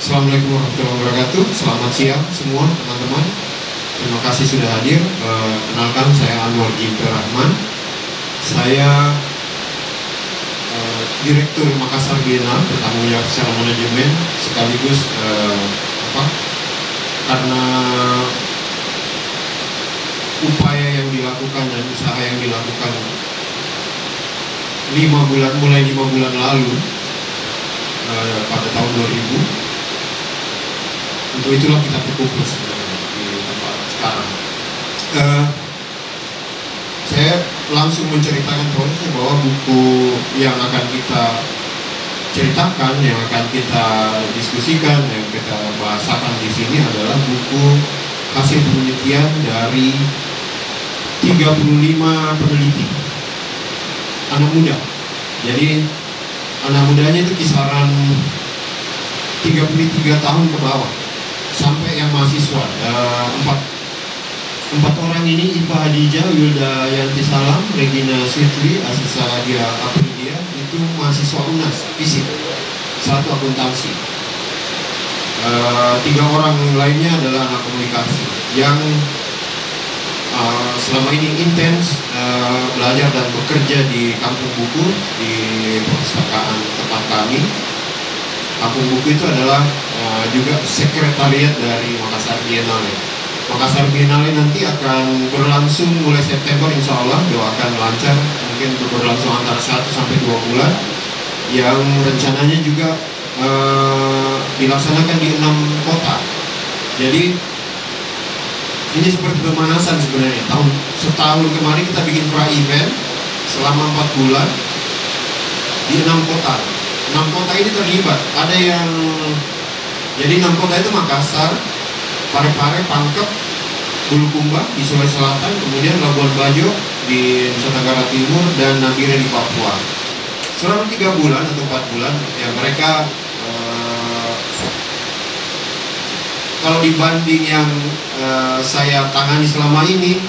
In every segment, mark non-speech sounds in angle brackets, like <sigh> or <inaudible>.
Assalamualaikum warahmatullahi wabarakatuh. Selamat siang semua teman-teman. Terima kasih sudah hadir. Eh, kenalkan saya Anwar Jimper Rahman. Saya eh, Direktur Makassar Bienal bertanggung jawab secara manajemen sekaligus eh, apa? Karena upaya yang dilakukan dan usaha yang dilakukan lima bulan mulai lima bulan lalu pada tahun 2000 untuk itulah kita berkumpul sebenarnya di tempat sekarang. Eh, saya langsung menceritakan prosesnya bahwa buku yang akan kita ceritakan, yang akan kita diskusikan, yang kita bahasakan di sini adalah buku hasil penelitian dari 35 peneliti anak muda. Jadi anak mudanya itu kisaran 33 tahun ke bawah sampai yang mahasiswa. Uh, empat empat orang ini Ipa Hadijah, Yulda Yanti Salam, Regina Sitri, Asisa Dia Aprilia itu mahasiswa UNAS fisik satu akuntansi. Uh, tiga orang lainnya adalah anak komunikasi. Yang uh, selama ini intens uh, belajar dan bekerja di kampung buku di perpustakaan tempat kami. Kampung buku itu adalah uh, juga sekretariat dari Makassar Biennale. Makassar Biennale nanti akan berlangsung mulai September insya Allah doakan lancar mungkin berlangsung antara 1 sampai 2 bulan yang rencananya juga uh, dilaksanakan di enam kota. Jadi ini seperti pemanasan sebenarnya. Tahun setahun kemarin kita bikin pra event selama empat bulan di enam kota enam kota ini terlibat. Ada yang jadi enam itu Makassar, Parepare, Pangkep, Bulukumba di Sulawesi Selatan, kemudian Labuan Bajo di Nusa Tenggara Timur dan Nabire di Papua. Selama tiga bulan atau empat bulan, ya mereka eh, kalau dibanding yang eh, saya tangani selama ini,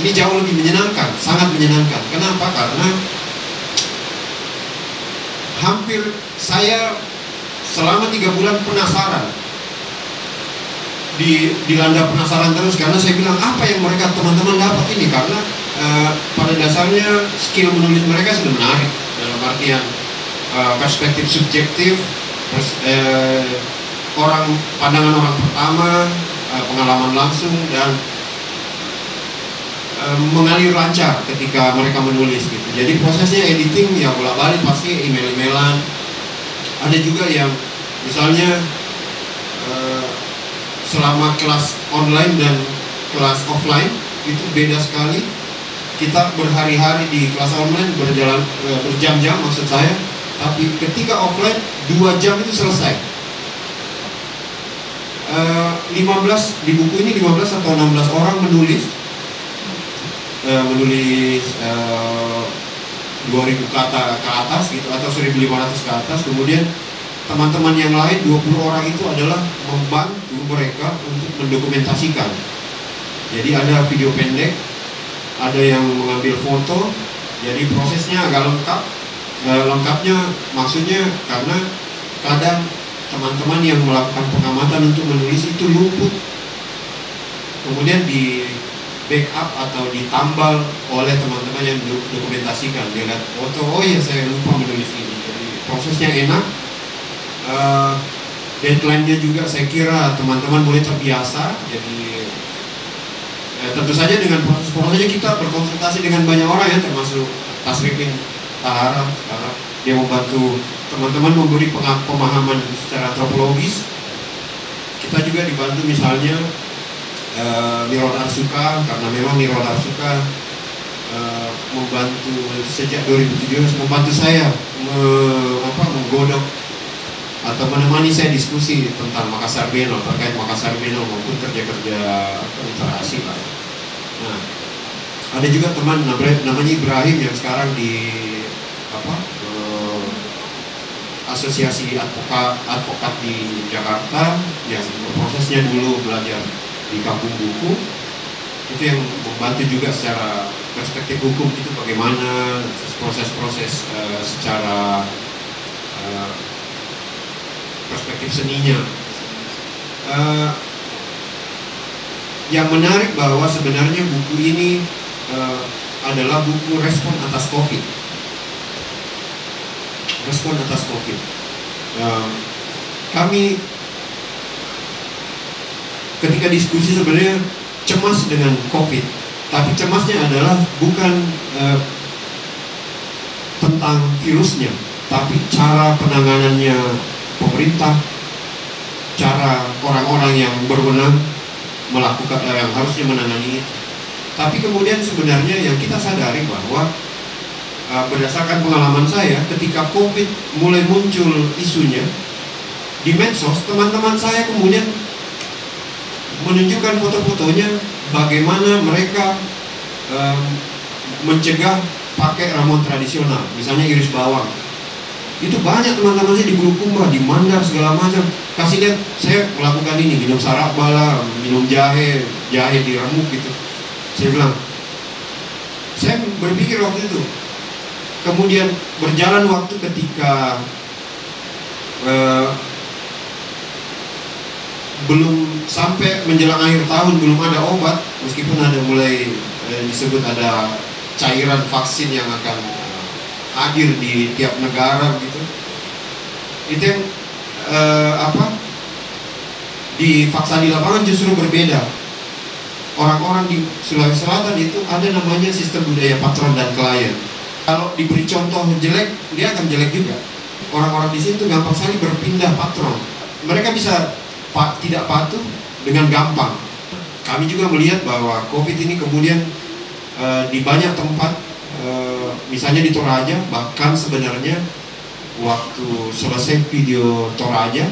ini jauh lebih menyenangkan, sangat menyenangkan. Kenapa? Karena hampir saya selama tiga bulan penasaran di dilanda penasaran terus karena saya bilang apa yang mereka teman-teman dapat ini karena uh, pada dasarnya skill menulis mereka sudah menarik dalam artian uh, perspektif subjektif pers, uh, orang pandangan orang pertama uh, pengalaman langsung dan mengalir lancar ketika mereka menulis gitu. Jadi prosesnya editing ya bolak-balik pasti email-emailan. Ada juga yang misalnya uh, selama kelas online dan kelas offline itu beda sekali. Kita berhari-hari di kelas online berjalan uh, berjam-jam maksud saya, tapi ketika offline dua jam itu selesai. Uh, 15 di buku ini 15 atau 16 orang menulis menulis 2000 kata ke atas gitu atau 1500 ke atas. Kemudian teman-teman yang lain 20 orang itu adalah membantu mereka untuk mendokumentasikan. Jadi ada video pendek ada yang mengambil foto. Jadi prosesnya agak lengkap. Uh, lengkapnya maksudnya karena kadang teman-teman yang melakukan pengamatan untuk menulis itu luput. Kemudian di backup atau ditambal oleh teman-teman yang dokumentasikan. Dia lihat foto oh iya saya lupa menulis ini. Jadi prosesnya enak. Uh, deadline-nya juga saya kira teman-teman mulai terbiasa. Jadi ya, tentu saja dengan proses-prosesnya kita berkonsultasi dengan banyak orang ya termasuk Tasrifin Tahara. Karena dia membantu teman-teman memberi pemahaman secara antropologis. Kita juga dibantu misalnya uh, Nirwan Arsuka karena memang Nirwan Arsuka uh, membantu sejak 2017 membantu saya me, apa, menggodok atau menemani saya diskusi tentang Makassar Beno terkait Makassar Beno maupun kerja-kerja literasi lah. Nah, ada juga teman namanya Ibrahim yang sekarang di apa uh, asosiasi advokat advokat di Jakarta yang prosesnya dulu belajar di kampung buku itu yang membantu juga secara perspektif hukum itu bagaimana proses-proses uh, secara uh, perspektif seninya uh, yang menarik bahwa sebenarnya buku ini uh, adalah buku respon atas COVID. Respon atas COVID. Uh, kami ketika diskusi sebenarnya cemas dengan COVID, tapi cemasnya adalah bukan uh, tentang virusnya, tapi cara penanganannya pemerintah, cara orang-orang yang berwenang melakukan uh, yang harusnya menangani itu. Tapi kemudian sebenarnya yang kita sadari bahwa uh, berdasarkan pengalaman saya, ketika COVID mulai muncul isunya di medsos, teman-teman saya kemudian menunjukkan foto-fotonya bagaimana mereka um, mencegah pakai ramuan tradisional, misalnya iris bawang. Itu banyak teman-teman saya di Bulukumba, di Mandar segala macam. Kasih lihat, saya melakukan ini, minum sarap bala, minum jahe, jahe diremuk gitu. Saya bilang, saya berpikir waktu itu. Kemudian berjalan waktu ketika uh, belum sampai menjelang akhir tahun belum ada obat meskipun ada mulai eh, disebut ada cairan vaksin yang akan eh, hadir di tiap negara gitu. Itu yang eh, apa di fakta di lapangan justru berbeda. Orang-orang di Sulawesi Selatan itu ada namanya sistem budaya patron dan klien. Kalau diberi contoh jelek dia akan jelek juga. Orang-orang di sini tuh gampang sekali berpindah patron. Mereka bisa tidak patuh dengan gampang. Kami juga melihat bahwa COVID ini kemudian e, di banyak tempat, e, misalnya di Toraja, bahkan sebenarnya waktu selesai video Toraja,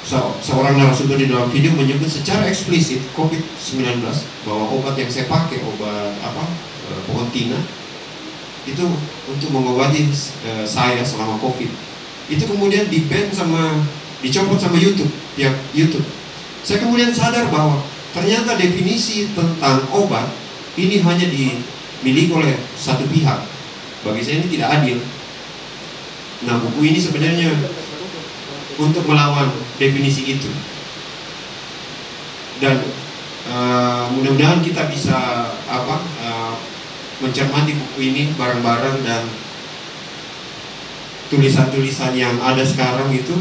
se seorang narasumber di dalam video menyebut secara eksplisit COVID-19 bahwa obat yang saya pakai obat apa e, pohon tina itu untuk mengobati e, saya selama COVID. Itu kemudian di sama dicopot sama YouTube, pihak YouTube. Saya kemudian sadar bahwa ternyata definisi tentang obat ini hanya dimiliki oleh satu pihak. Bagi saya ini tidak adil. Nah, buku ini sebenarnya untuk melawan definisi itu. Dan uh, mudah-mudahan kita bisa apa uh, mencermati buku ini bareng-bareng dan tulisan-tulisan yang ada sekarang itu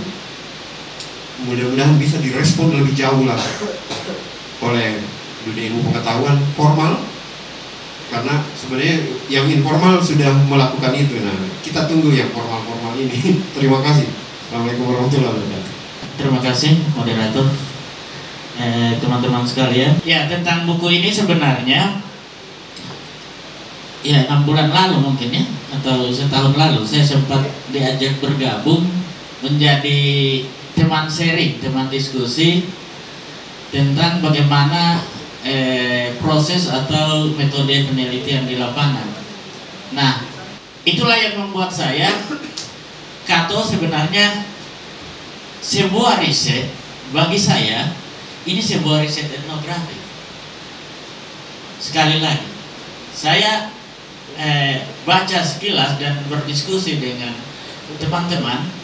mudah-mudahan bisa direspon lebih jauh lah oleh dunia ilmu pengetahuan formal. Karena sebenarnya yang informal sudah melakukan itu. Nah kita tunggu yang formal-formal ini. <laughs> Terima kasih. Assalamualaikum warahmatullahi wabarakatuh. Terima kasih moderator. Eh, teman-teman eh, sekalian. Ya tentang buku ini sebenarnya ya enam bulan lalu mungkin ya atau setahun lalu saya sempat diajak bergabung menjadi teman sharing, teman diskusi tentang bagaimana eh, proses atau metode penelitian di lapangan. Nah, itulah yang membuat saya Kato sebenarnya sebuah riset bagi saya ini sebuah riset etnografi. Sekali lagi, saya eh, baca sekilas dan berdiskusi dengan teman-teman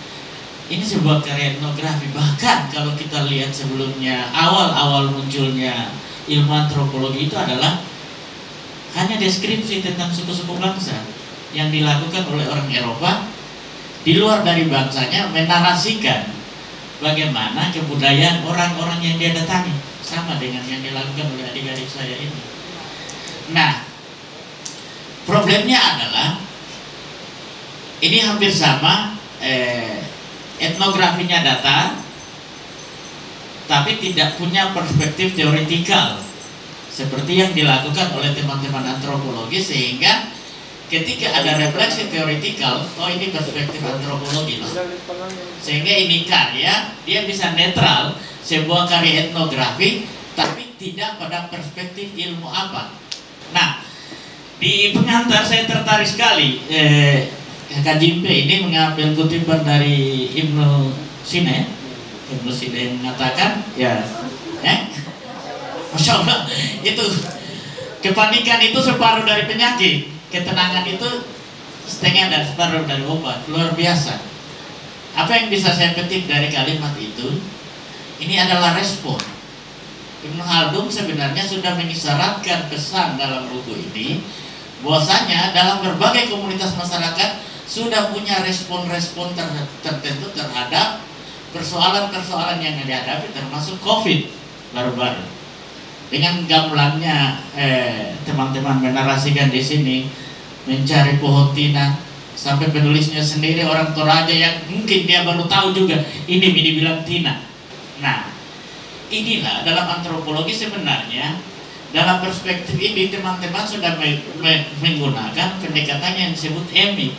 ini sebuah karya etnografi bahkan kalau kita lihat sebelumnya awal-awal munculnya ilmu antropologi itu adalah hanya deskripsi tentang suku-suku bangsa yang dilakukan oleh orang Eropa di luar dari bangsanya menarasikan bagaimana kebudayaan orang-orang yang dia datangi sama dengan yang dilakukan oleh adik-adik saya ini. Nah, problemnya adalah ini hampir sama eh, etnografinya data tapi tidak punya perspektif teoretikal seperti yang dilakukan oleh teman-teman antropologi sehingga ketika ada refleksi teoretikal oh ini perspektif antropologi loh sehingga ini karya dia bisa netral sebuah karya etnografi tapi tidak pada perspektif ilmu apa. Nah di pengantar saya tertarik sekali eh, Kakak Jimpe ini mengambil kutipan dari Ibnu Sina. Ibnu Sina mengatakan ya eh Masya Allah itu kepanikan itu separuh dari penyakit. Ketenangan itu setengah dan separuh dari obat. Luar biasa. Apa yang bisa saya petik dari kalimat itu? Ini adalah respon. Ibnu Khaldun sebenarnya sudah mengisyaratkan pesan dalam buku ini bahwasanya dalam berbagai komunitas masyarakat sudah punya respon-respon ter tertentu terhadap persoalan-persoalan yang dihadapi termasuk COVID baru-baru. Dengan gamblangnya eh, teman-teman menarasikan di sini mencari pohon tina sampai penulisnya sendiri orang Toraja yang mungkin dia baru tahu juga ini dibilang tina. Nah, inilah dalam antropologi sebenarnya dalam perspektif ini teman-teman sudah menggunakan pendekatan yang disebut emi.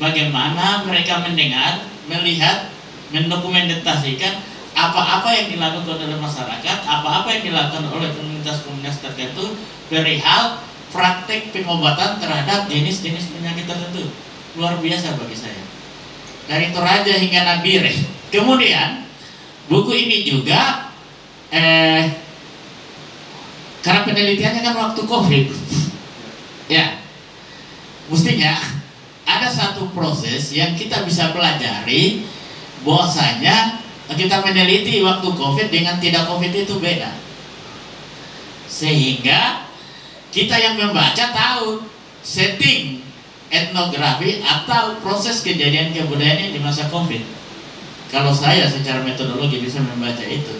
Bagaimana mereka mendengar, melihat, mendokumentasikan apa-apa yang dilakukan oleh masyarakat, apa-apa yang dilakukan oleh komunitas-komunitas tertentu perihal praktek pengobatan terhadap jenis-jenis penyakit tertentu. Luar biasa bagi saya. Dari Toraja hingga Nabire. Kemudian buku ini juga eh, karena penelitiannya kan waktu COVID. ya. Mestinya ada satu proses yang kita bisa pelajari bahwasanya kita meneliti waktu COVID dengan tidak COVID itu beda. Sehingga kita yang membaca tahu setting etnografi atau proses kejadian kebudayaan di masa COVID. Kalau saya secara metodologi bisa membaca itu.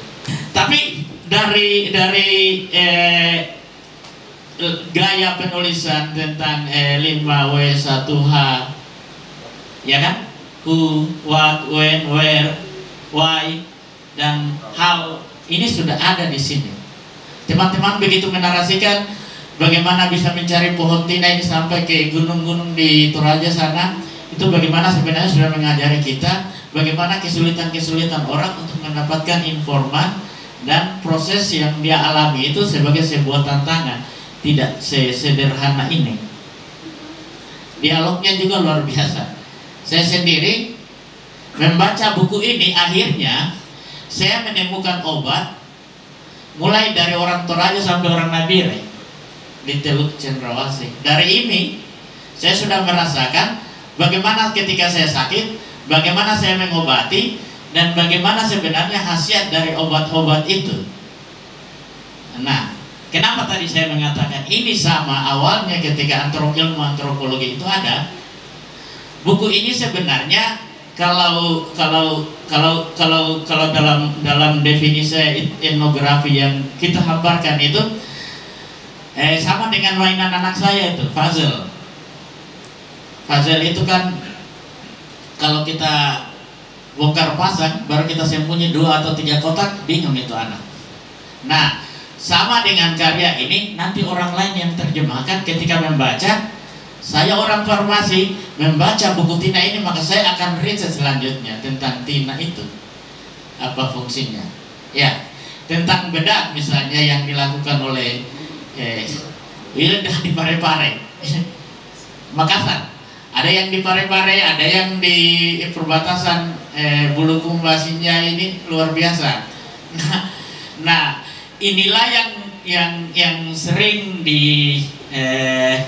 Tapi dari dari eh, gaya penulisan tentang eh, 5W1H ya kan? Who, what, when, where, why dan how ini sudah ada di sini. Teman-teman begitu menarasikan bagaimana bisa mencari pohon tina ini sampai ke gunung-gunung di Toraja sana, itu bagaimana sebenarnya sudah mengajari kita bagaimana kesulitan-kesulitan orang untuk mendapatkan informan dan proses yang dia alami itu sebagai sebuah tantangan, tidak sederhana ini. Dialognya juga luar biasa. Saya sendiri membaca buku ini akhirnya saya menemukan obat mulai dari orang Toraja sampai orang Nabire di Teluk Cendrawasih. Dari ini saya sudah merasakan bagaimana ketika saya sakit, bagaimana saya mengobati dan bagaimana sebenarnya khasiat dari obat-obat itu. Nah, kenapa tadi saya mengatakan ini sama awalnya ketika antrop ilmu antropologi itu ada. Buku ini sebenarnya kalau kalau kalau kalau kalau dalam dalam definisi etnografi yang kita hamparkan itu eh sama dengan mainan anak saya itu puzzle puzzle itu kan kalau kita bongkar pasang baru kita sembunyi dua atau tiga kotak bingung itu anak nah sama dengan karya ini nanti orang lain yang terjemahkan ketika membaca saya orang farmasi membaca buku Tina ini maka saya akan riset selanjutnya tentang Tina itu apa fungsinya. Ya, tentang bedak misalnya yang dilakukan oleh eh, Wilda di Parepare, <laughs> Makassar. Ada yang di Parepare, ada yang di perbatasan eh, Bulukumba Basinya ini luar biasa. <laughs> Nah, nah inilah yang yang yang sering di eh,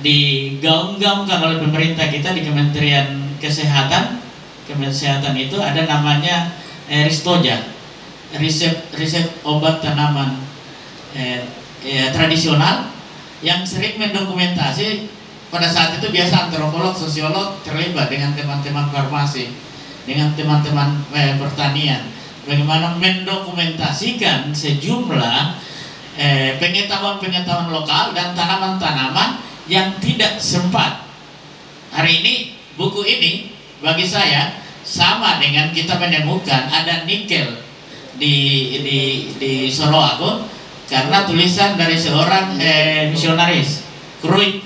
digaung-gaungkan oleh pemerintah kita di Kementerian Kesehatan. Kesehatan itu ada namanya eh, Ristoja. Riset riset obat tanaman eh, eh, tradisional yang sering mendokumentasi. Pada saat itu biasa antropolog sosiolog terlibat dengan teman-teman farmasi dengan teman-teman eh, pertanian bagaimana mendokumentasikan sejumlah eh, pengetahuan-pengetahuan lokal dan tanaman-tanaman yang tidak sempat. Hari ini buku ini bagi saya sama dengan kita menemukan ada nikel di di di Solo karena tulisan dari seorang eh, misionaris Kruit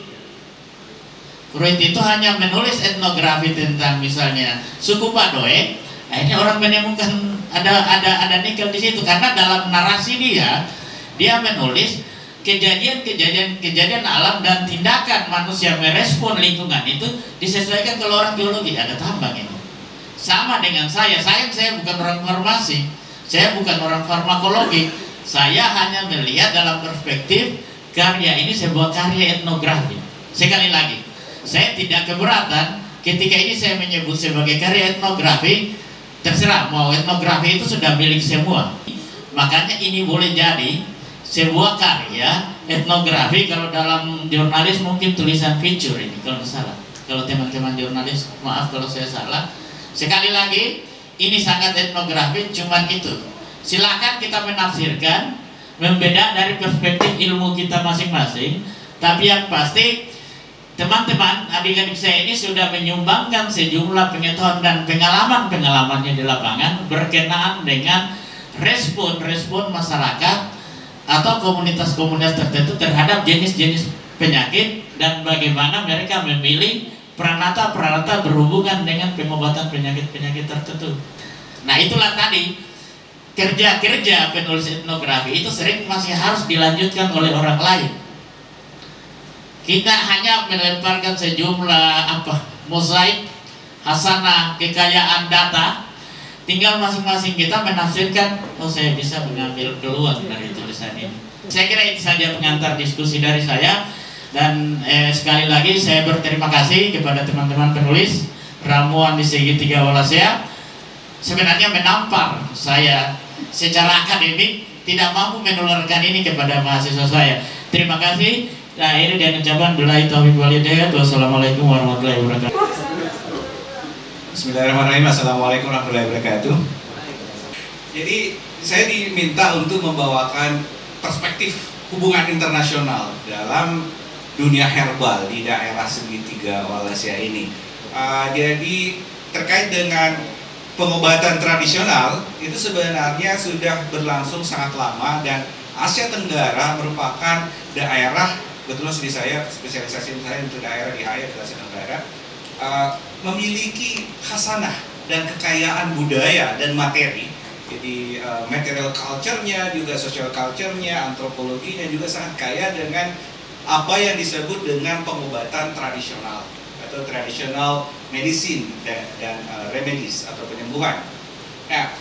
Kruit itu hanya menulis etnografi tentang misalnya suku Padoe akhirnya orang menemukan ada ada ada nikel di situ. Karena dalam narasi dia dia menulis kejadian-kejadian-kejadian alam dan tindakan manusia merespon lingkungan itu disesuaikan kalau orang geologi ada tambang ini. Sama dengan saya. Saya saya bukan orang farmasi. Saya bukan orang farmakologi. Saya hanya melihat dalam perspektif karya ini sebuah karya etnografi. Sekali lagi saya tidak keberatan ketika ini saya menyebut sebagai karya etnografi terserah mau etnografi itu sudah milik semua. Makanya ini boleh jadi sebuah karya etnografi kalau dalam jurnalis mungkin tulisan feature ini kalau salah. Kalau teman-teman jurnalis maaf kalau saya salah. Sekali lagi ini sangat etnografi cuman itu. Silakan kita menafsirkan membeda dari perspektif ilmu kita masing-masing tapi yang pasti teman-teman adik-adik saya ini sudah menyumbangkan sejumlah pengetahuan dan pengalaman-pengalamannya di lapangan berkenaan dengan respon-respon masyarakat atau komunitas-komunitas tertentu terhadap jenis-jenis penyakit dan bagaimana mereka memilih peranata-peranata berhubungan dengan pengobatan penyakit-penyakit tertentu. Nah itulah tadi kerja-kerja penulis etnografi itu sering masih harus dilanjutkan oleh orang lain kita hanya melemparkan sejumlah apa mozaik hasanah kekayaan data. Tinggal masing-masing kita menafsirkan oh saya bisa mengambil keluar dari tulisan ini. Saya kira itu saja pengantar diskusi dari saya. Dan eh, sekali lagi saya berterima kasih kepada teman-teman penulis ramuan di segitiga Wallacea sebenarnya menampar saya secara akademik tidak mampu menularkan ini kepada mahasiswa saya. Terima kasih Nah ini dia ucapan Belai Taufiq Walidayat Wassalamualaikum warahmatullahi wabarakatuh. Bismillahirrahmanirrahim. Assalamualaikum warahmatullahi wabarakatuh. Jadi saya diminta untuk membawakan perspektif hubungan internasional dalam dunia herbal di daerah segitiga Wallacea ini. Uh, Jadi terkait dengan pengobatan tradisional itu sebenarnya sudah berlangsung sangat lama dan Asia Tenggara merupakan daerah kebetulan studi saya spesialisasi saya untuk daerah di HI Asia Tenggara uh, memiliki khasanah dan kekayaan budaya dan materi jadi uh, material culture-nya juga social culture-nya antropologinya juga sangat kaya dengan apa yang disebut dengan pengobatan tradisional atau traditional medicine dan, dan uh, remedies atau penyembuhan. Nah,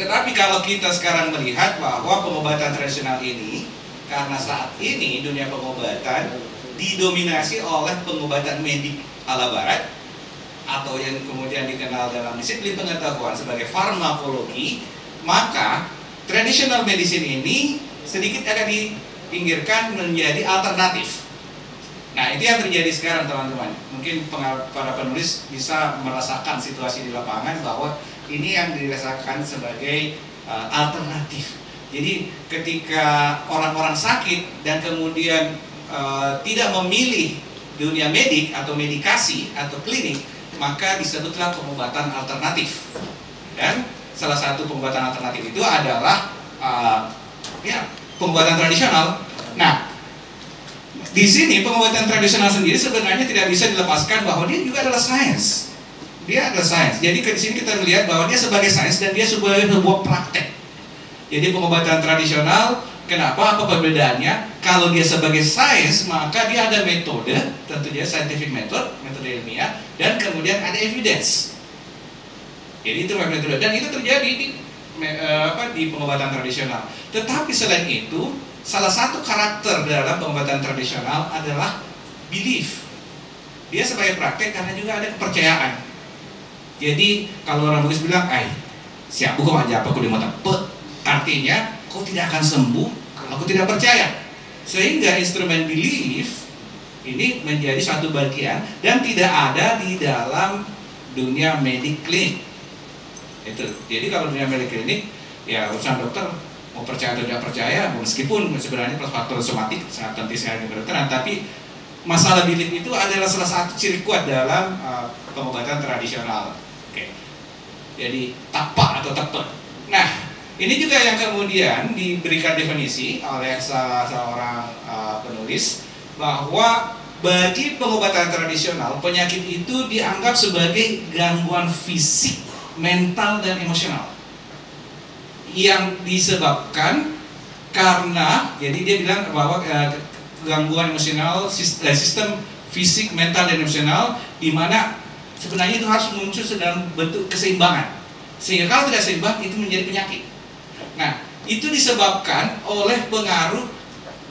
tetapi kalau kita sekarang melihat bahwa pengobatan tradisional ini karena saat ini dunia pengobatan didominasi oleh pengobatan medik ala barat atau yang kemudian dikenal dalam disiplin pengetahuan sebagai farmakologi, maka traditional medicine ini sedikit akan dipinggirkan menjadi alternatif. Nah, itu yang terjadi sekarang teman-teman. Mungkin para penulis bisa merasakan situasi di lapangan bahwa ini yang dirasakan sebagai uh, alternatif jadi ketika orang-orang sakit dan kemudian e, tidak memilih dunia medik atau medikasi atau klinik, maka disebutlah pengobatan alternatif. Dan salah satu pengobatan alternatif itu adalah e, ya pengobatan tradisional. Nah, di sini pengobatan tradisional sendiri sebenarnya tidak bisa dilepaskan bahwa dia juga adalah sains. Dia adalah sains. Jadi di sini kita melihat bahwa dia sebagai sains dan dia sebagai sebuah praktek. Jadi pengobatan tradisional, kenapa? Apa perbedaannya? Kalau dia sebagai sains, maka dia ada metode, tentunya scientific method, metode ilmiah, dan kemudian ada evidence. Jadi itu metode dan itu terjadi di eh, apa di pengobatan tradisional. Tetapi selain itu, salah satu karakter dalam pengobatan tradisional adalah belief. Dia sebagai praktek karena juga ada kepercayaan. Jadi kalau orang Bugis bilang, "Ay, siap buka aja apa aku di mata Artinya, kau tidak akan sembuh kalau kau tidak percaya. Sehingga instrumen belief ini menjadi satu bagian dan tidak ada di dalam dunia medik klinik. Itu. Jadi kalau dunia medik klinik, ya urusan dokter mau percaya atau tidak percaya, meskipun sebenarnya plus faktor somatik sangat penting sekali kedokteran, tapi masalah belief itu adalah salah satu ciri kuat dalam uh, pengobatan tradisional. Jadi tapak atau tetot. Nah, ini juga yang kemudian diberikan definisi oleh seorang uh, penulis bahwa bagi pengobatan tradisional penyakit itu dianggap sebagai gangguan fisik, mental dan emosional. Yang disebabkan karena jadi dia bilang bahwa uh, gangguan emosional sistem, eh, sistem fisik, mental dan emosional di mana sebenarnya itu harus muncul dalam bentuk keseimbangan. Sehingga kalau tidak seimbang itu menjadi penyakit Nah, itu disebabkan oleh pengaruh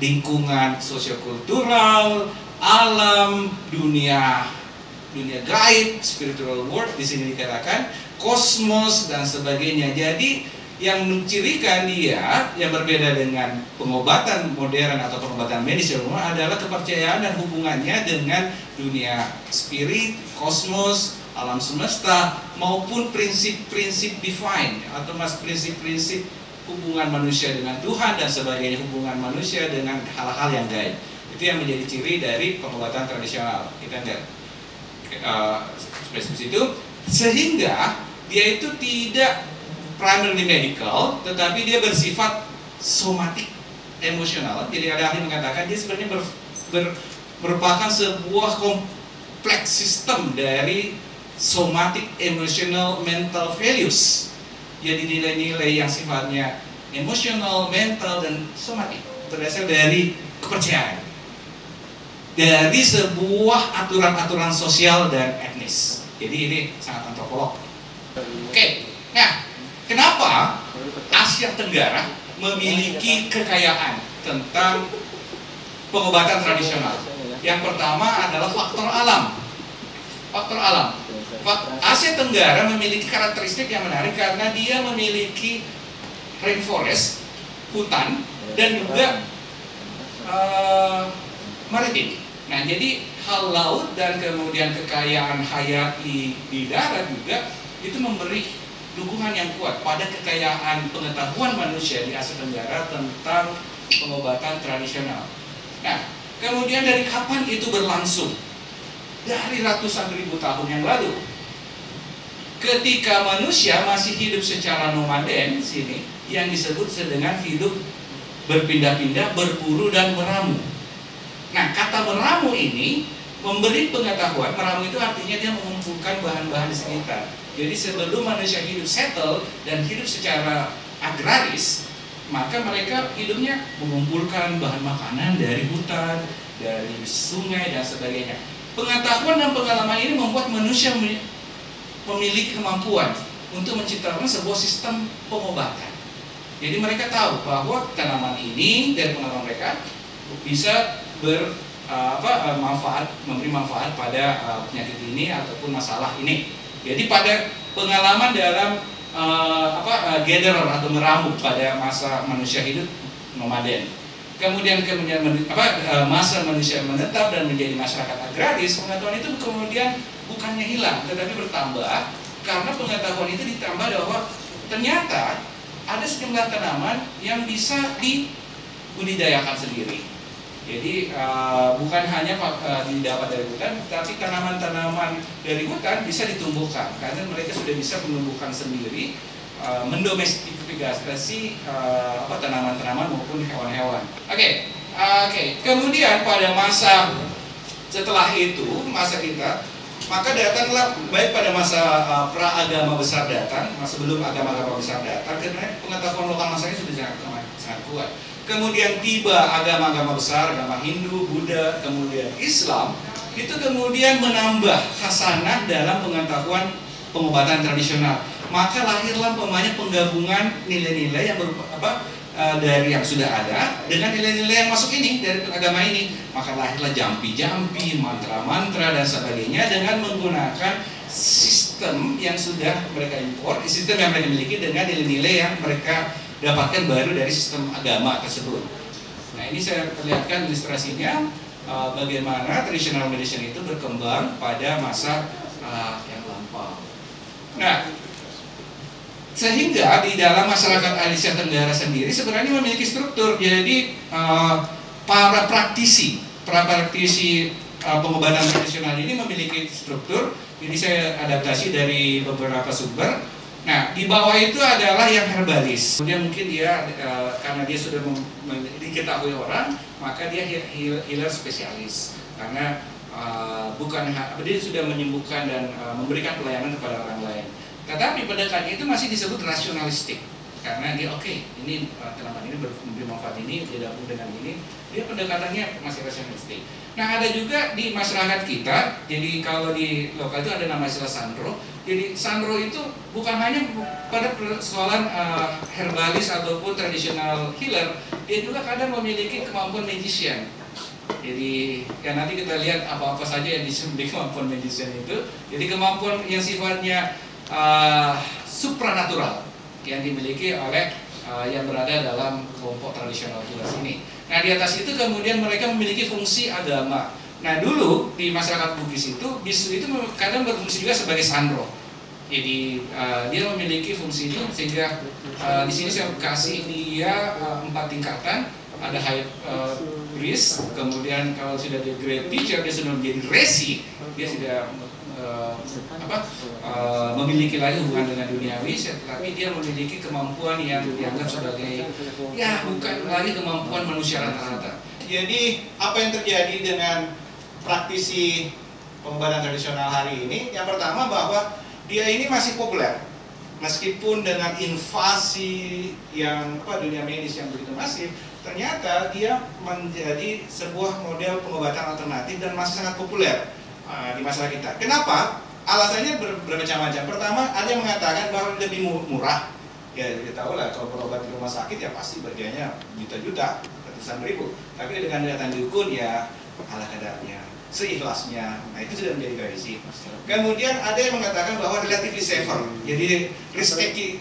lingkungan sosiokultural, alam, dunia dunia gaib, spiritual world di sini dikatakan kosmos dan sebagainya. Jadi yang mencirikan dia yang berbeda dengan pengobatan modern atau pengobatan medis umum adalah kepercayaan dan hubungannya dengan dunia spirit, kosmos, alam semesta maupun prinsip-prinsip divine atau mas prinsip-prinsip hubungan manusia dengan Tuhan dan sebagainya hubungan manusia dengan hal-hal yang gaib itu yang menjadi ciri dari pengobatan tradisional kita lihat uh, spesifik itu sehingga dia itu tidak primarily medical, tetapi dia bersifat somatik emosional. Jadi ada ahli mengatakan dia sebenarnya ber, ber, merupakan sebuah kompleks sistem dari somatic emotional mental values. Jadi nilai-nilai yang sifatnya emosional, mental dan somatik berasal dari kepercayaan. Dari sebuah aturan-aturan sosial dan etnis. Jadi ini sangat antropolog. Oke, nah Kenapa Asia Tenggara memiliki kekayaan tentang pengobatan tradisional? Yang pertama adalah faktor alam. Faktor alam. Asia Tenggara memiliki karakteristik yang menarik karena dia memiliki rainforest, hutan, dan juga uh, maritim. Nah, jadi hal laut dan kemudian kekayaan hayati di darat juga itu memberi dukungan yang kuat pada kekayaan pengetahuan manusia di Asia Tenggara tentang pengobatan tradisional. Nah, kemudian dari kapan itu berlangsung? Dari ratusan ribu tahun yang lalu. Ketika manusia masih hidup secara nomaden sini, yang disebut dengan hidup berpindah-pindah, berburu dan meramu. Nah, kata meramu ini memberi pengetahuan, meramu itu artinya dia mengumpulkan bahan-bahan di sekitar jadi sebelum manusia hidup settle dan hidup secara agraris, maka mereka hidupnya mengumpulkan bahan makanan dari hutan, dari sungai dan sebagainya. Pengetahuan dan pengalaman ini membuat manusia memiliki kemampuan untuk menciptakan sebuah sistem pengobatan. Jadi mereka tahu bahwa tanaman ini dari pengalaman mereka bisa ber uh, apa uh, manfaat memberi manfaat pada uh, penyakit ini ataupun masalah ini. Jadi pada pengalaman dalam apa gatherer atau meramu pada masa manusia hidup nomaden. Kemudian kemudian apa masa manusia menetap dan menjadi masyarakat agraris, pengetahuan itu kemudian bukannya hilang tetapi bertambah karena pengetahuan itu ditambah bahwa ternyata ada sejumlah tanaman yang bisa dibudidayakan sendiri jadi uh, bukan hanya uh, didapat dari hutan, tapi tanaman-tanaman dari hutan bisa ditumbuhkan karena mereka sudah bisa menumbuhkan sendiri, uh, mendomestifikasi uh, tanaman-tanaman maupun hewan-hewan. Oke, okay. oke. Okay. Kemudian pada masa setelah itu masa kita maka datanglah baik pada masa uh, pra agama besar datang, masa sebelum agama-agama besar datang, karena pengetahuan lokal masanya sudah sangat, sangat kuat kemudian tiba agama-agama besar, agama Hindu, Buddha, kemudian Islam, itu kemudian menambah hasanah dalam pengetahuan pengobatan tradisional. Maka lahirlah pemanya penggabungan nilai-nilai yang berupa, apa, uh, dari yang sudah ada dengan nilai-nilai yang masuk ini dari agama ini. Maka lahirlah jampi-jampi, mantra-mantra dan sebagainya dengan menggunakan sistem yang sudah mereka impor, sistem yang mereka miliki dengan nilai-nilai yang mereka dapatkan baru dari sistem agama tersebut. Nah ini saya perlihatkan ilustrasinya uh, bagaimana traditional medicine itu berkembang pada masa uh, yang lampau. Nah sehingga di dalam masyarakat Asia Tenggara sendiri sebenarnya memiliki struktur. Jadi uh, para praktisi, para praktisi uh, pengobatan tradisional ini memiliki struktur. Jadi saya adaptasi dari beberapa sumber Nah, di bawah itu adalah yang herbalis. Kemudian mungkin dia e, karena dia sudah diketahui orang, maka dia healer spesialis. Karena bukan dia sudah menyembuhkan dan memberikan pelayanan kepada orang lain. Tetapi pendekatannya itu masih disebut rasionalistik. Karena dia oke, okay, ini tanaman ini memberi manfaat ini, gabung dengan ini, dia pendekatannya masih rasionalistik. Nah ada juga di masyarakat kita, jadi kalau di lokal itu ada nama istilah sandro, jadi Sandro itu bukan hanya pada persoalan uh, herbalis ataupun tradisional healer, dia juga kadang memiliki kemampuan magician. Jadi ya nanti kita lihat apa-apa saja yang disebut kemampuan magician itu. Jadi kemampuan yang sifatnya uh, supranatural yang dimiliki oleh uh, yang berada dalam kelompok tradisional kilas ini. Nah di atas itu kemudian mereka memiliki fungsi agama. Nah dulu di masyarakat Bugis itu bisu itu kadang berfungsi juga sebagai sandro. Jadi uh, dia memiliki fungsi itu sehingga uh, di sini saya kasih dia uh, empat tingkatan. Ada high uh, priest, kemudian kalau sudah di great teacher dia sudah menjadi resi, dia sudah uh, uh, memiliki lagi hubungan dengan duniawi, tapi dia memiliki kemampuan yang dianggap sebagai ya bukan lagi kemampuan manusia rata-rata. Jadi apa yang terjadi dengan praktisi pengobatan tradisional hari ini? Yang pertama bahwa dia ini masih populer meskipun dengan invasi yang apa dunia medis yang begitu masif ternyata dia menjadi sebuah model pengobatan alternatif dan masih sangat populer uh, di masyarakat kita. Kenapa? Alasannya ber, bermacam-macam. Pertama, ada yang mengatakan bahwa lebih murah. Ya, kita tahu lah kalau berobat di rumah sakit ya pasti bagiannya juta-juta, ratusan ribu. Tapi dengan datang dukun ya ala kadarnya, seikhlasnya. Nah itu sudah menjadi tradisi. Kemudian ada yang mengatakan bahwa relatively safer. Jadi risk taking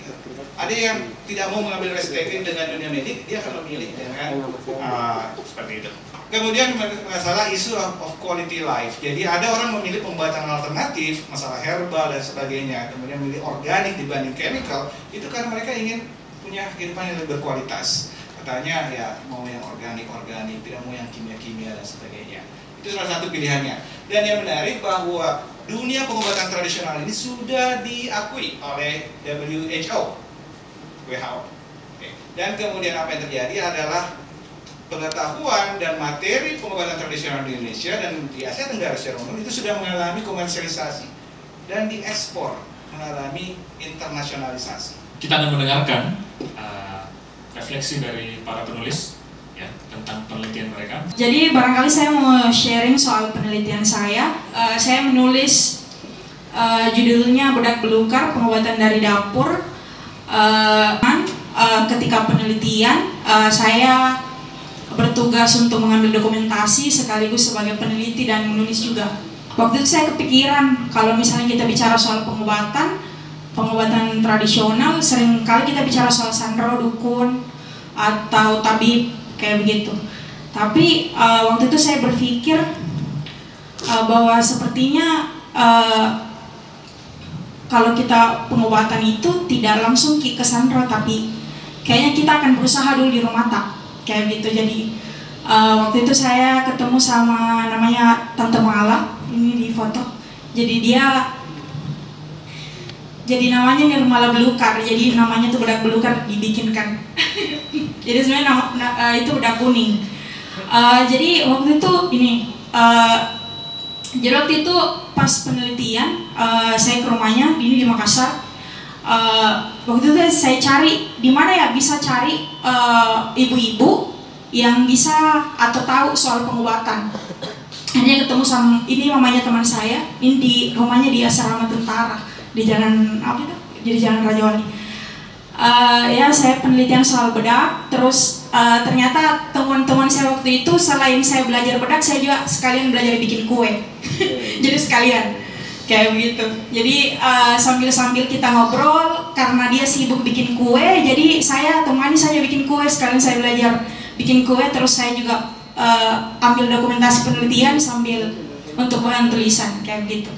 ada yang tidak mau mengambil risk taking dengan dunia medik, dia akan memilih dengan uh, seperti itu. Kemudian masalah isu of quality life. Jadi ada orang memilih pembatan alternatif, masalah herbal dan sebagainya, kemudian memilih organik dibanding chemical, itu karena mereka ingin punya kehidupan yang lebih berkualitas. Katanya ya mau yang organik-organik, tidak mau yang kimia-kimia dan sebagainya. Itu salah satu pilihannya. Dan yang menarik bahwa dunia pengobatan tradisional ini sudah diakui oleh WHO WHO. Dan kemudian apa yang terjadi adalah pengetahuan dan materi pengobatan tradisional di Indonesia dan di Asia Tenggara secara umum itu sudah mengalami komersialisasi dan diekspor mengalami internasionalisasi. Kita akan mendengarkan uh, refleksi dari para penulis ya tentang penelitian mereka. Jadi barangkali saya mau sharing soal penelitian saya. Uh, saya menulis uh, judulnya bedak belukar pengobatan dari dapur uh, uh, ketika penelitian uh, saya bertugas untuk mengambil dokumentasi sekaligus sebagai peneliti dan menulis juga. Waktu itu saya kepikiran kalau misalnya kita bicara soal pengobatan, pengobatan tradisional, sering kali kita bicara soal sandro, dukun, atau tabib kayak begitu. Tapi uh, waktu itu saya berpikir uh, bahwa sepertinya uh, kalau kita pengobatan itu tidak langsung ke sandro tapi kayaknya kita akan berusaha dulu di rumah tak kayak gitu. Jadi uh, waktu itu saya ketemu sama namanya tante Mala ini di foto. Jadi dia jadi namanya Nirmala Belukar jadi namanya tuh bedak belukar dibikinkan <laughs> jadi sebenarnya nama, na, uh, itu bedak kuning. Uh, jadi waktu itu ini uh, jadi waktu itu pas penelitian uh, saya ke rumahnya ini di Makassar uh, waktu itu saya cari di mana ya bisa cari ibu-ibu uh, yang bisa atau tahu soal pengobatan. Hanya ketemu sama ini mamanya teman saya ini di rumahnya di asrama tentara di jalan apa itu? Jadi jalan Raja Wali. Uh, ya saya penelitian soal bedak terus uh, ternyata teman-teman saya waktu itu selain saya belajar bedak saya juga sekalian belajar bikin kue. <laughs> Jadi sekalian kayak begitu jadi uh, sambil sambil kita ngobrol karena dia sibuk bikin kue jadi saya temani saja bikin kue sekalian saya belajar bikin kue terus saya juga uh, ambil dokumentasi penelitian sambil untuk bahan tulisan kayak begitu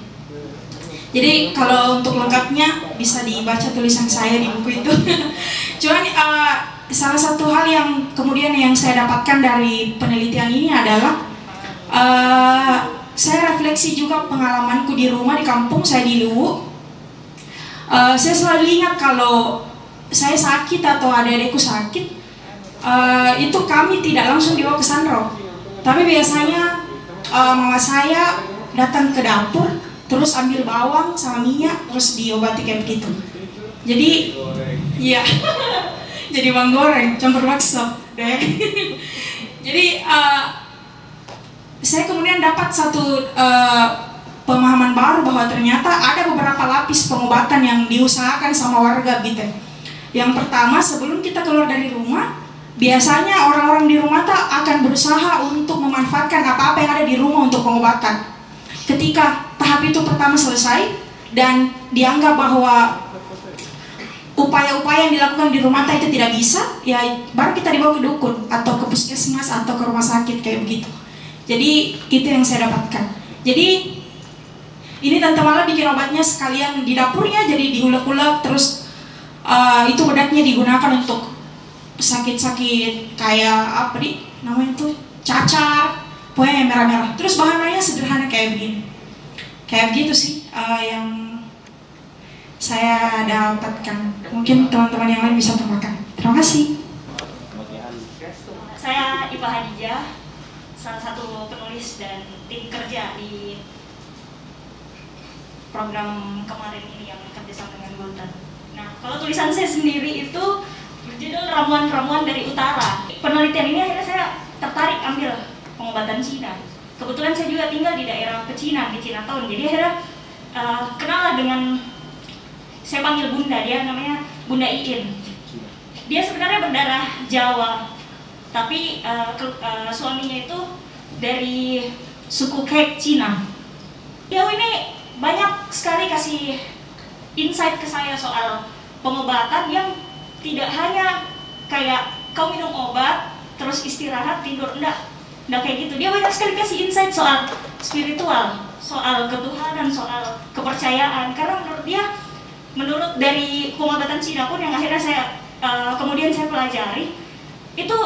jadi kalau untuk lengkapnya bisa dibaca tulisan saya di buku itu. <laughs> Cuman uh, salah satu hal yang kemudian yang saya dapatkan dari penelitian ini adalah uh, saya refleksi juga pengalamanku di rumah di kampung saya di Luwu. Uh, saya selalu ingat kalau saya sakit atau adik-adikku sakit, uh, itu kami tidak langsung dibawa ke Sandro. Tapi biasanya uh, mama saya datang ke dapur terus ambil bawang sama minyak terus diobati kayak begitu jadi iya <laughs> jadi bawang goreng campur bakso deh <laughs> jadi uh, saya kemudian dapat satu uh, pemahaman baru bahwa ternyata ada beberapa lapis pengobatan yang diusahakan sama warga gitu yang pertama sebelum kita keluar dari rumah biasanya orang-orang di rumah tak akan berusaha untuk memanfaatkan apa-apa yang ada di rumah untuk pengobatan ketika tahap itu pertama selesai dan dianggap bahwa upaya-upaya yang dilakukan di rumah itu tidak bisa, ya baru kita dibawa ke dukun atau ke puskesmas atau ke rumah sakit kayak begitu. Jadi itu yang saya dapatkan. Jadi ini tante malah bikin obatnya sekalian di dapurnya jadi diulek-ulek terus uh, itu bedaknya digunakan untuk sakit-sakit kayak apa nih namanya tuh cacar pokoknya yang merah-merah. Terus bahan-bahannya sederhana kayak begini. Kayak begitu sih uh, yang saya dapatkan. Mungkin teman-teman yang lain bisa tambahkan terima kasih. Saya Ipa Hadijah salah satu penulis dan tim kerja di program kemarin ini yang kerjasama dengan Golden. Nah, kalau tulisan saya sendiri itu berjudul Ramuan-Ramuan dari Utara. Penelitian ini akhirnya saya tertarik ambil pengobatan Cina. Kebetulan saya juga tinggal di daerah pecinan di Cina tahun, jadi akhirnya uh, kenal dengan saya panggil bunda dia namanya Bunda Iin. Dia sebenarnya berdarah Jawa, tapi uh, ke, uh, suaminya itu dari suku Kek Cina. Dia ini banyak sekali kasih insight ke saya soal pengobatan yang tidak hanya kayak kau minum obat terus istirahat tidur enggak. Enggak kayak gitu. Dia banyak sekali kasih insight soal spiritual soal ketuhanan soal kepercayaan. Karena menurut dia menurut dari pengobatan Cina pun yang akhirnya saya uh, kemudian saya pelajari itu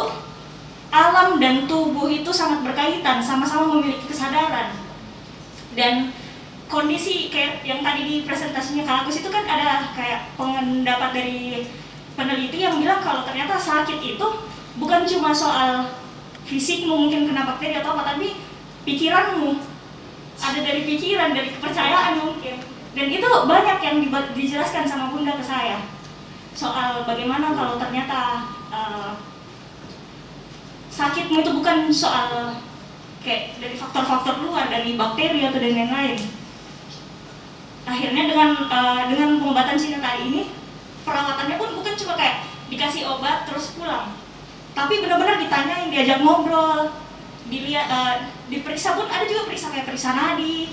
alam dan tubuh itu sangat berkaitan sama-sama memiliki kesadaran. Dan kondisi kayak yang tadi di presentasinya Kak Agus itu kan ada kayak pendapat dari peneliti yang bilang kalau ternyata sakit itu bukan cuma soal fisikmu mungkin kena bakteri atau apa tapi pikiranmu. Ada dari pikiran dari kepercayaan mungkin. Dan itu banyak yang dijelaskan sama bunda ke saya. Soal bagaimana kalau ternyata uh, sakitmu itu bukan soal kayak dari faktor-faktor luar dari bakteri atau dan lain-lain akhirnya dengan uh, dengan pengobatan Cina tadi ini perawatannya pun bukan cuma kayak dikasih obat terus pulang. Tapi benar-benar ditanyain diajak ngobrol dilihat uh, diperiksa pun ada juga periksa kayak periksa nadi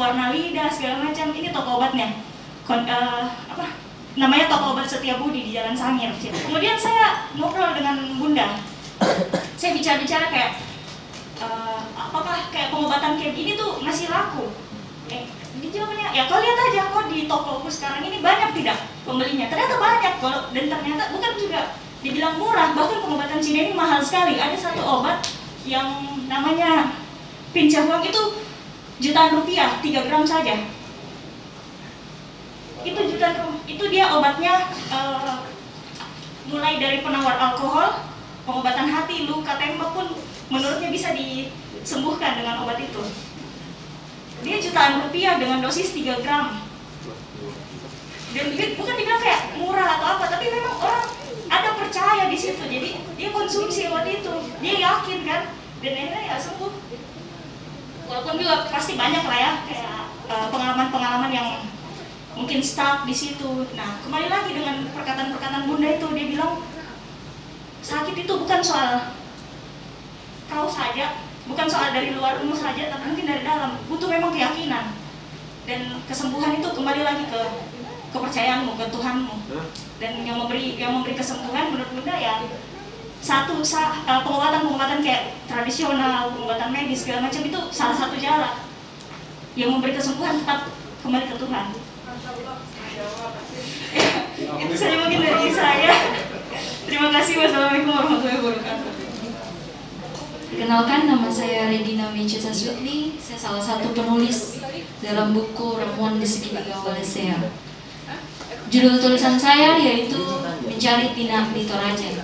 warna lidah segala macam. Ini toko obatnya. Kon, uh, apa? Namanya toko obat Setia Budi di Jalan Sangir. Kemudian saya ngobrol dengan bunda <coughs> saya bicara-bicara kayak uh, apakah kayak pengobatan kayak gini tuh masih laku? Eh ini jawabannya ya kau lihat aja kok di tokoku sekarang ini banyak tidak pembelinya. Ternyata banyak kok dan ternyata bukan juga dibilang murah bahkan pengobatan Cina ini mahal sekali. Ada satu obat yang namanya pincahuang itu jutaan rupiah 3 gram saja. Itu jutaan itu dia obatnya uh, mulai dari penawar alkohol pengobatan hati luka tembak pun menurutnya bisa disembuhkan dengan obat itu. Dia jutaan rupiah dengan dosis 3 gram. Dan bukan dibilang kayak murah atau apa tapi memang orang ada percaya di situ. Jadi dia konsumsi obat itu. Dia yakin kan? Dan akhirnya ya sembuh. Walaupun juga pasti banyak lah ya kayak eh, pengalaman-pengalaman yang mungkin stuck di situ. Nah kembali lagi dengan perkataan-perkataan bunda itu. Dia bilang sakit itu bukan soal kau saja bukan soal dari luar rumah saja tapi mungkin dari dalam. Butuh memang keyakinan. Dan kesembuhan itu kembali lagi ke kepercayaanmu ke Tuhanmu. Dan yang memberi yang memberi kesembuhan menurut bunda ya satu sa, uh, pengobatan pengobatan kayak tradisional pengobatan medis segala macam itu salah satu jalan. Yang memberi kesembuhan tetap kembali ke Tuhan. <laughs> Itu saja mungkin dari saya terima kasih wassalamualaikum warahmatullahi wabarakatuh Kenalkan nama saya Redina Mechesa Sweetly. Saya salah satu penulis dalam buku Ramuan di Segitiga Walesea. Judul tulisan saya yaitu Mencari Tina di Toraja.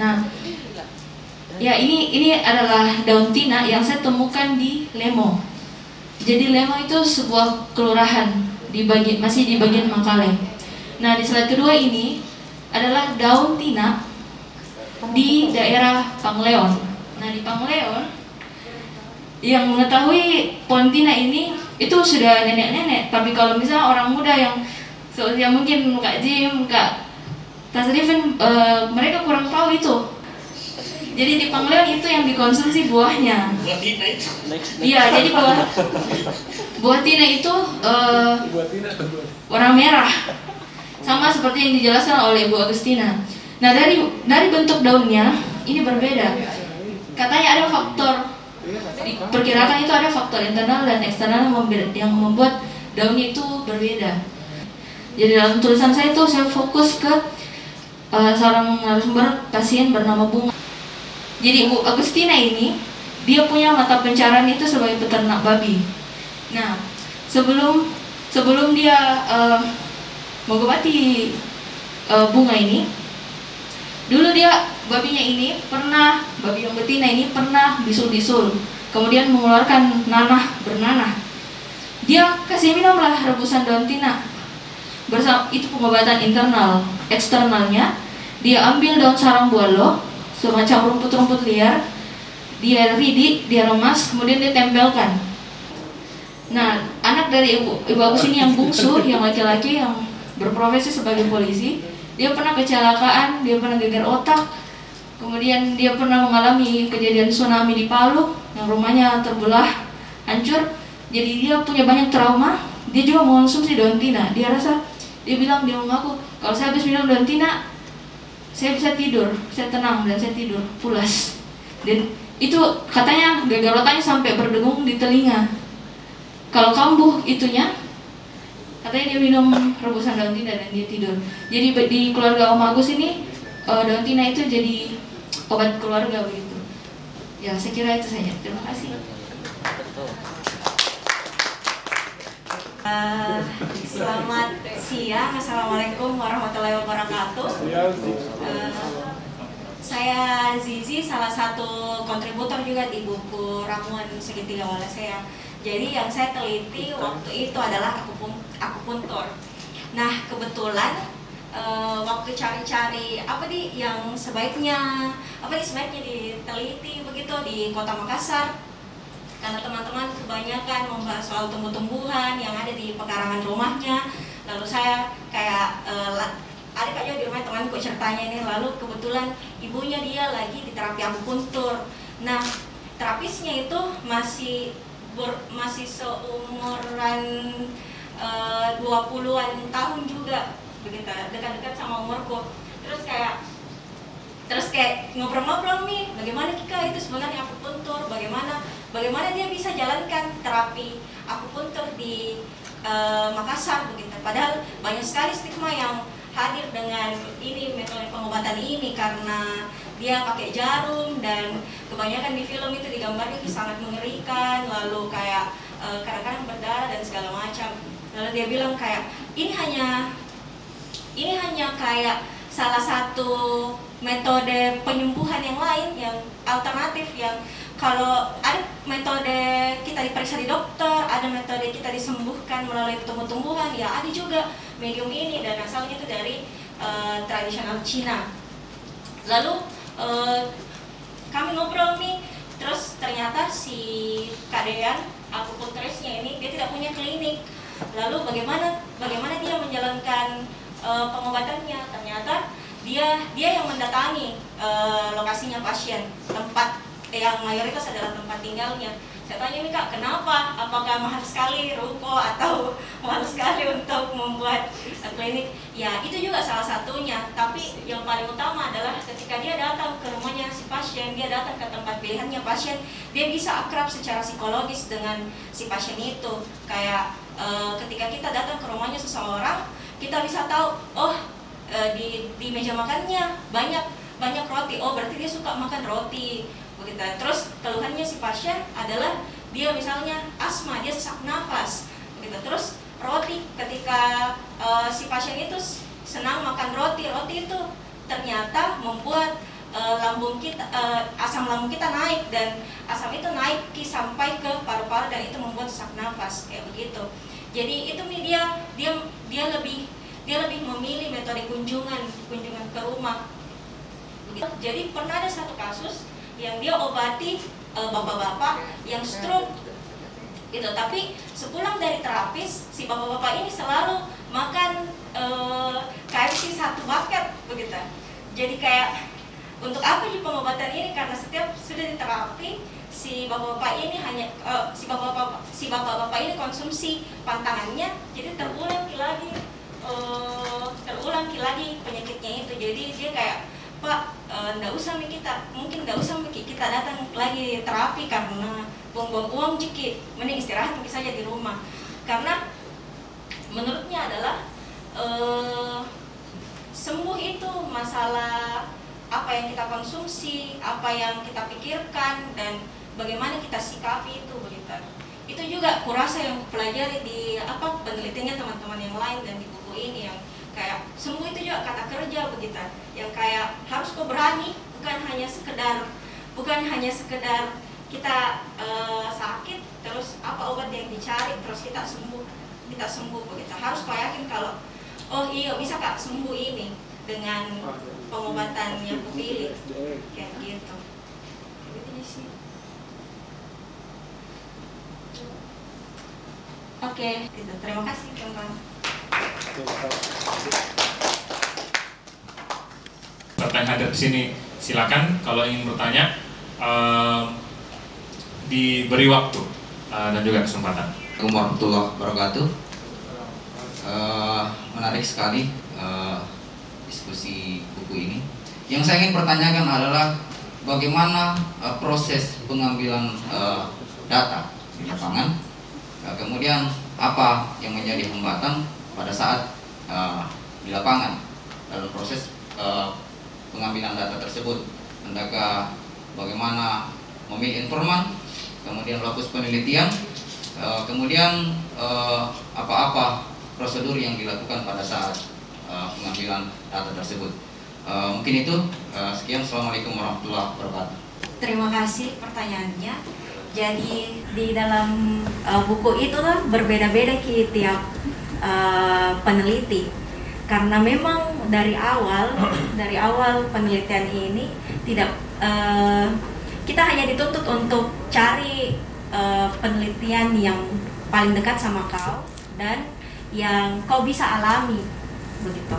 Nah, ya ini ini adalah daun tina yang saya temukan di Lemo. Jadi Lemo itu sebuah kelurahan di bagian masih di bagian Mangkale. Nah, di slide kedua ini adalah daun tina di daerah Pangleon. Nah di Pangleon yang mengetahui Pontina ini itu sudah nenek-nenek. Tapi kalau misalnya orang muda yang seusia mungkin Kak Jim, Kak Tasrifin, e, mereka kurang tahu itu. Jadi di Pangleon itu yang dikonsumsi buahnya. Buat Dina itu. Iya, jadi buah buah tina itu eh, warna merah, sama seperti yang dijelaskan oleh Bu Agustina. Nah dari dari bentuk daunnya ini berbeda. Katanya ada faktor, diperkirakan itu ada faktor internal dan eksternal yang membuat daun itu berbeda. Jadi dalam tulisan saya itu saya fokus ke eh, seorang narasumber pasien bernama Bunga. Jadi Bu Agustina ini dia punya mata pencarian itu sebagai peternak babi. Nah, sebelum sebelum dia eh, mengobati eh, bunga ini, dulu dia babinya ini pernah babi yang betina ini pernah bisul-bisul, kemudian mengeluarkan nanah bernanah. Dia kasih minumlah rebusan daun tina. Bersama itu pengobatan internal, eksternalnya. Dia ambil daun sarang bualo semacam rumput-rumput liar. Dia ridik, dia remas, kemudian dia tempelkan. Nah, anak dari ibu ibu aku sini yang bungsu, yang laki-laki yang berprofesi sebagai polisi, dia pernah kecelakaan, dia pernah geger otak, kemudian dia pernah mengalami kejadian tsunami di Palu, yang rumahnya terbelah, hancur. Jadi dia punya banyak trauma. Dia juga mengonsumsi daun tina. Dia rasa, dia bilang dia mengaku, kalau saya habis minum daun tina, saya bisa tidur, saya tenang dan saya tidur pulas. Dan itu katanya geger otaknya sampai berdengung di telinga. Kalau kambuh itunya, katanya dia minum rebusan daun tina dan dia tidur. Jadi di keluarga Om Agus ini eh, daun tina itu jadi obat keluarga begitu. Ya saya kira itu saja. Terima kasih. Eh, selamat siang, assalamualaikum warahmatullahi wabarakatuh. Eh, saya Zizi, salah satu kontributor juga di buku ramuan segitiga Walesea. Jadi yang saya teliti waktu itu adalah akupun- akupuntur. Nah kebetulan eh, waktu cari-cari apa nih yang sebaiknya apa nih sebaiknya diteliti begitu di kota Makassar. Karena teman-teman kebanyakan membahas soal tumbuh-tumbuhan yang ada di pekarangan rumahnya. Lalu saya kayak eh, la- ada Jo di rumah temanku ceritanya ini. Lalu kebetulan ibunya dia lagi di terapi akupuntur. Nah terapisnya itu masih ber- masih seumuran eh, 20-an tahun juga. Dekat-dekat sama umurku. Terus kayak terus kayak ngobrol-ngobrol nih bagaimana Kika itu sebenarnya akupuntur bagaimana bagaimana dia bisa jalankan terapi akupuntur di eh, Makassar begitu. Padahal banyak sekali stigma yang hadir dengan ini metode pengobatan ini karena dia pakai jarum dan kebanyakan di film itu digambarnya itu sangat mengerikan lalu kayak eh, kadang-kadang berdarah dan segala macam. Lalu dia bilang kayak ini hanya ini hanya kayak salah satu metode penyembuhan yang lain yang alternatif yang kalau ada metode kita diperiksa di dokter, ada metode kita disembuhkan melalui tumbuh-tumbuhan, ya ada juga medium ini dan asalnya itu dari eh, tradisional Cina. Lalu eh, kami ngobrol nih, terus ternyata si Kak Dean, akupunturisnya ini dia tidak punya klinik. Lalu bagaimana bagaimana dia menjalankan eh, pengobatannya? Ternyata dia dia yang mendatangi lokasinya pasien, tempat yang mayoritas adalah tempat tinggalnya. Saya tanya nih kak, kenapa? Apakah mahal sekali ruko atau <laughs> mahal sekali untuk membuat eh, klinik? Ya itu juga salah satunya. Tapi yang paling utama adalah ketika dia datang ke rumahnya si pasien, dia datang ke tempat pilihannya pasien, dia bisa akrab secara psikologis dengan si pasien itu. Kayak eh, ketika kita datang ke rumahnya seseorang, kita bisa tahu, oh eh, di di meja makannya banyak banyak roti. Oh berarti dia suka makan roti begitu. Terus keluhannya si pasien adalah dia misalnya asma, dia sesak nafas begitu. Terus roti ketika eh, si pasien itu senang makan roti, roti itu ternyata membuat eh, lambung kita eh, asam lambung kita naik dan asam itu naik sampai ke paru-paru dan itu membuat sesak nafas kayak begitu. Jadi itu dia dia dia lebih dia lebih memilih metode kunjungan kunjungan ke rumah jadi pernah ada satu kasus yang dia obati eh, bapak-bapak yang stroke. Gitu. Tapi sepulang dari terapis si bapak-bapak ini selalu makan eh, KFC satu bucket begitu. Jadi kayak untuk apa di pengobatan ini? Karena setiap sudah diterapi si bapak-bapak ini hanya eh, si bapak-bapak si bapak-bapak ini konsumsi pantangannya jadi terulang lagi eh, terulang lagi penyakitnya itu. Jadi dia kayak pak ndak usah nih kita mungkin ndak usah nih kita datang lagi terapi karena buang-buang uang jiki mending istirahat mungkin saja di rumah. Karena menurutnya adalah eh, sembuh itu masalah apa yang kita konsumsi, apa yang kita pikirkan dan bagaimana kita sikapi itu begitu. Itu juga kurasa yang pelajari di apa penelitiannya teman-teman yang lain dan di buku ini yang kayak sembuh itu juga kata kerja begitu yang kayak harus kau berani. Bukan hanya sekedar bukan hanya sekedar kita eh, sakit terus apa obat yang dicari terus kita sembuh kita sembuh begitu. Harus kau yakin kalau oh iya bisa kak sembuh ini dengan pengobatan yang kupilih kayak gitu. Gitu sih. Oke. Gitu. Terima kasih teman-teman Bapak yang hadir di sini silakan kalau ingin bertanya eh, diberi waktu eh, dan juga kesempatan. Assalamualaikum warahmatullahi wabarakatuh. Eh, menarik sekali eh, diskusi buku ini. Yang saya ingin pertanyakan adalah bagaimana eh, proses pengambilan eh, data di lapangan, Eh, kemudian apa yang menjadi hambatan pada saat eh, di lapangan dalam proses eh, pengambilan data tersebut. Hendaknya bagaimana memilih informan, kemudian melakukan penelitian, eh, kemudian eh, apa-apa prosedur yang dilakukan pada saat eh, pengambilan data tersebut. Mungkin itu sekian. Assalamualaikum warahmatullahi wabarakatuh. terima kasih pertanyaannya jadi di dalam buku itu berbeda-beda tiap peneliti karena memang dari awal <clears throat> dari awal penelitian ini tidak uh, kita hanya dituntut untuk cari uh, penelitian yang paling dekat sama kau dan yang kau bisa alami begitu.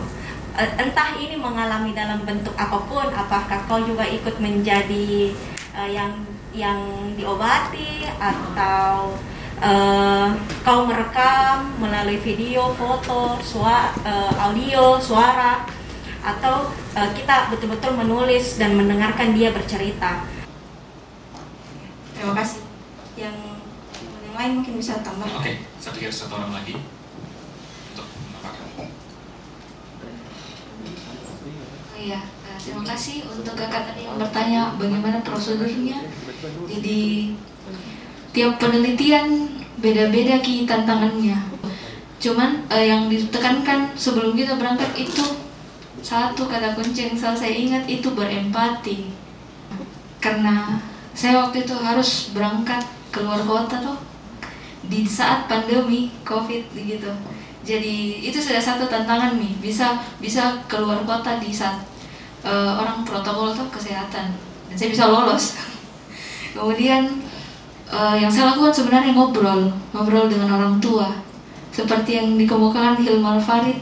Eh, entah ini mengalami dalam bentuk apa pun apakah kau juga ikut menjadi eh, yang yang diobati atau eh, kau merekam melalui video, foto, suara, audio, suara atau eh, kita betul-betul menulis dan mendengarkan dia bercerita. Terima kasih. Yang yang lain mungkin bisa tambah. Oke, saya pikir satu orang lagi untuk menambahkan. Oh iya, eh, terima kasih untuk kakak tadi yang bertanya bagaimana prosedurnya. Jadi tiap penelitian beda-beda ki tantangannya. Cuman eh, yang ditekankan sebelum kita berangkat itu satu kata kunci yang saya ingat itu berempati. Karena saya waktu itu harus berangkat keluar kota tuh di saat pandemi covid gitu jadi itu sudah satu tantangan nih bisa bisa keluar kota di saat eh, orang protokol tuh kesehatan dan saya bisa lolos <laughs> kemudian eh, yang saya lakukan sebenarnya ngobrol ngobrol dengan orang tua. Seperti yang dikemukakan Hilmal Farid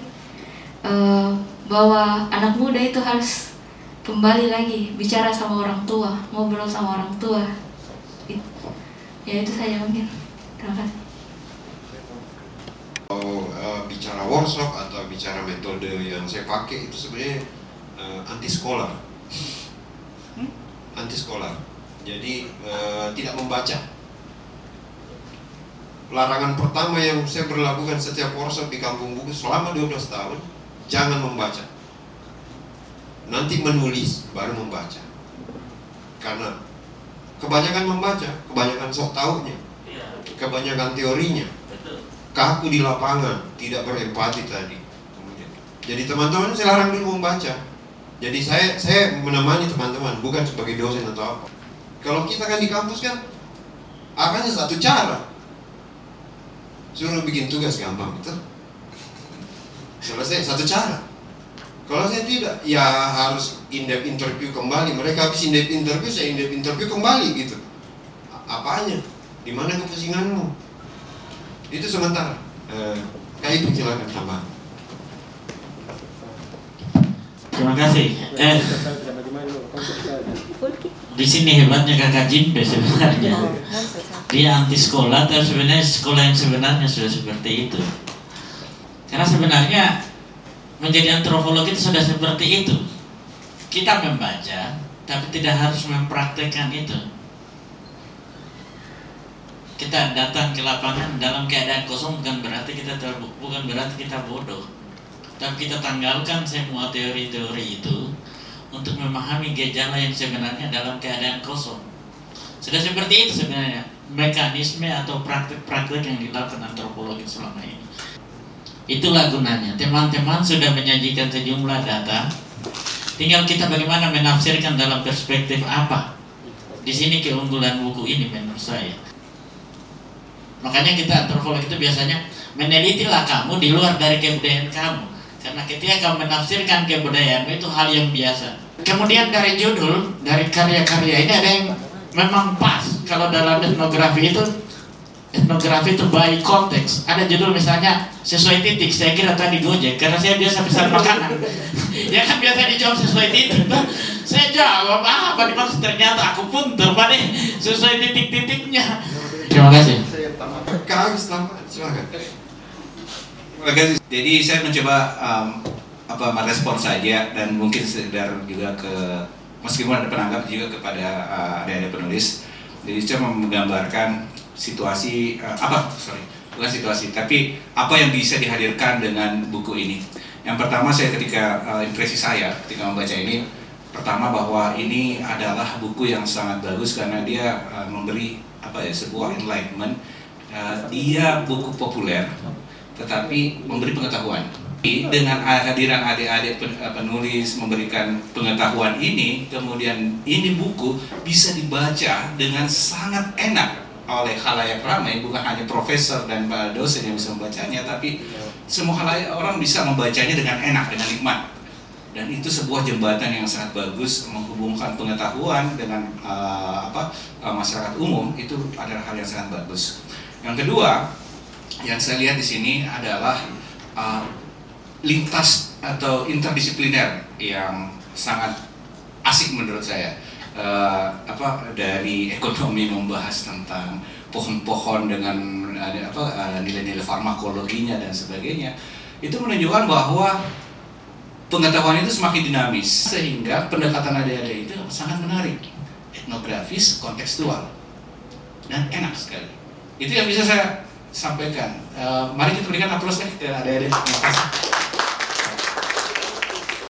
eh, bahwa anak muda itu harus kembali lagi bicara sama orang tua ngobrol sama orang tua. It- ya itu saja mungkin. Terima kasih. Kalau eh, bicara workshop atau bicara metode yang saya pakai itu sebenarnya eh, anti sekolah, anti sekolah. Jadi eh, tidak membaca. Larangan pertama yang saya berlakukan setiap workshop di kampung buku selama 12 tahun, jangan membaca. Nanti menulis baru membaca. Karena kebanyakan membaca, kebanyakan sok taunya, kebanyakan teorinya, kaku di lapangan, tidak berempati tadi. Jadi teman-teman saya larang dulu membaca. Jadi saya saya menemani teman-teman, bukan sebagai dosen atau apa. Kalau kita kan di kampus kan, akannya satu cara. Suruh bikin tugas gampang, betul? Selesai satu cara. Kalau saya tidak, ya harus in-depth interview kembali. Mereka habis in-depth interview, saya in-depth interview kembali gitu. A- Apanya? Di mana kepusinganmu? Itu sementara. Eh, kayak itu silakan tambah. Terima kasih. Eh, Di sini hebatnya kakak Jimbe sebenarnya. Dia anti sekolah, tapi sebenarnya sekolah yang sebenarnya sudah seperti itu. Karena sebenarnya menjadi antropolog itu sudah seperti itu. Kita membaca, tapi tidak harus mempraktekkan itu. Kita datang ke lapangan dalam keadaan kosong bukan berarti kita ter- bukan berarti kita bodoh. Tapi kita tanggalkan semua teori-teori itu untuk memahami gejala yang sebenarnya dalam keadaan kosong. Sudah seperti itu sebenarnya mekanisme atau praktik-praktik yang dilakukan antropologi selama ini. Itulah gunanya. Teman-teman sudah menyajikan sejumlah data. Tinggal kita bagaimana menafsirkan dalam perspektif apa. Di sini keunggulan buku ini menurut saya. Makanya kita antropolog itu biasanya menelitilah kamu di luar dari kebudayaan kamu. Karena ketika kamu menafsirkan kebudayaan itu hal yang biasa. Kemudian dari judul, dari karya-karya ini ada yang memang pas. Kalau dalam etnografi itu etnografi itu by konteks. Ada judul misalnya sesuai titik. Saya kira tadi Gojek karena saya biasa pesan makanan. <laughs> ya kan biasa dijawab sesuai titik. Tuh. Saya jawab ah, apa dimaksud ternyata aku pun terpade sesuai titik-titiknya. Terima kasih. Tambah, silakan. Terima kasih. Jadi saya mencoba um, apa merespon saja dan mungkin sekedar juga ke meskipun ada penanggap juga kepada uh, adik-adik penulis. Jadi saya menggambarkan situasi uh, apa sorry bukan situasi tapi apa yang bisa dihadirkan dengan buku ini. Yang pertama saya ketika uh, impresi saya ketika membaca ini pertama bahwa ini adalah buku yang sangat bagus karena dia uh, memberi apa ya sebuah enlightenment. Uh, dia buku populer tetapi memberi pengetahuan. Dengan kehadiran adik-adik eh, penulis memberikan pengetahuan ini, kemudian ini buku bisa dibaca dengan sangat enak oleh khalayak ramai, bukan hanya profesor dan para dosen yang bisa membacanya, tapi semua khalayak orang bisa membacanya dengan enak, dengan nikmat. Dan itu sebuah jembatan yang sangat bagus menghubungkan pengetahuan dengan eh, apa eh, masyarakat umum itu adalah hal yang sangat bagus. Yang kedua, yang saya lihat di sini adalah uh, lintas atau interdisipliner yang sangat asik menurut saya. Uh, apa dari ekonomi membahas tentang pohon-pohon dengan ada apa uh, nilai-nilai farmakologinya dan sebagainya itu menunjukkan bahwa pengetahuan itu semakin dinamis sehingga pendekatan adik-adik itu sangat menarik etnografis kontekstual dan enak sekali itu yang bisa saya sampaikan. Uh, mari kita berikan aplaus nih ke kasih.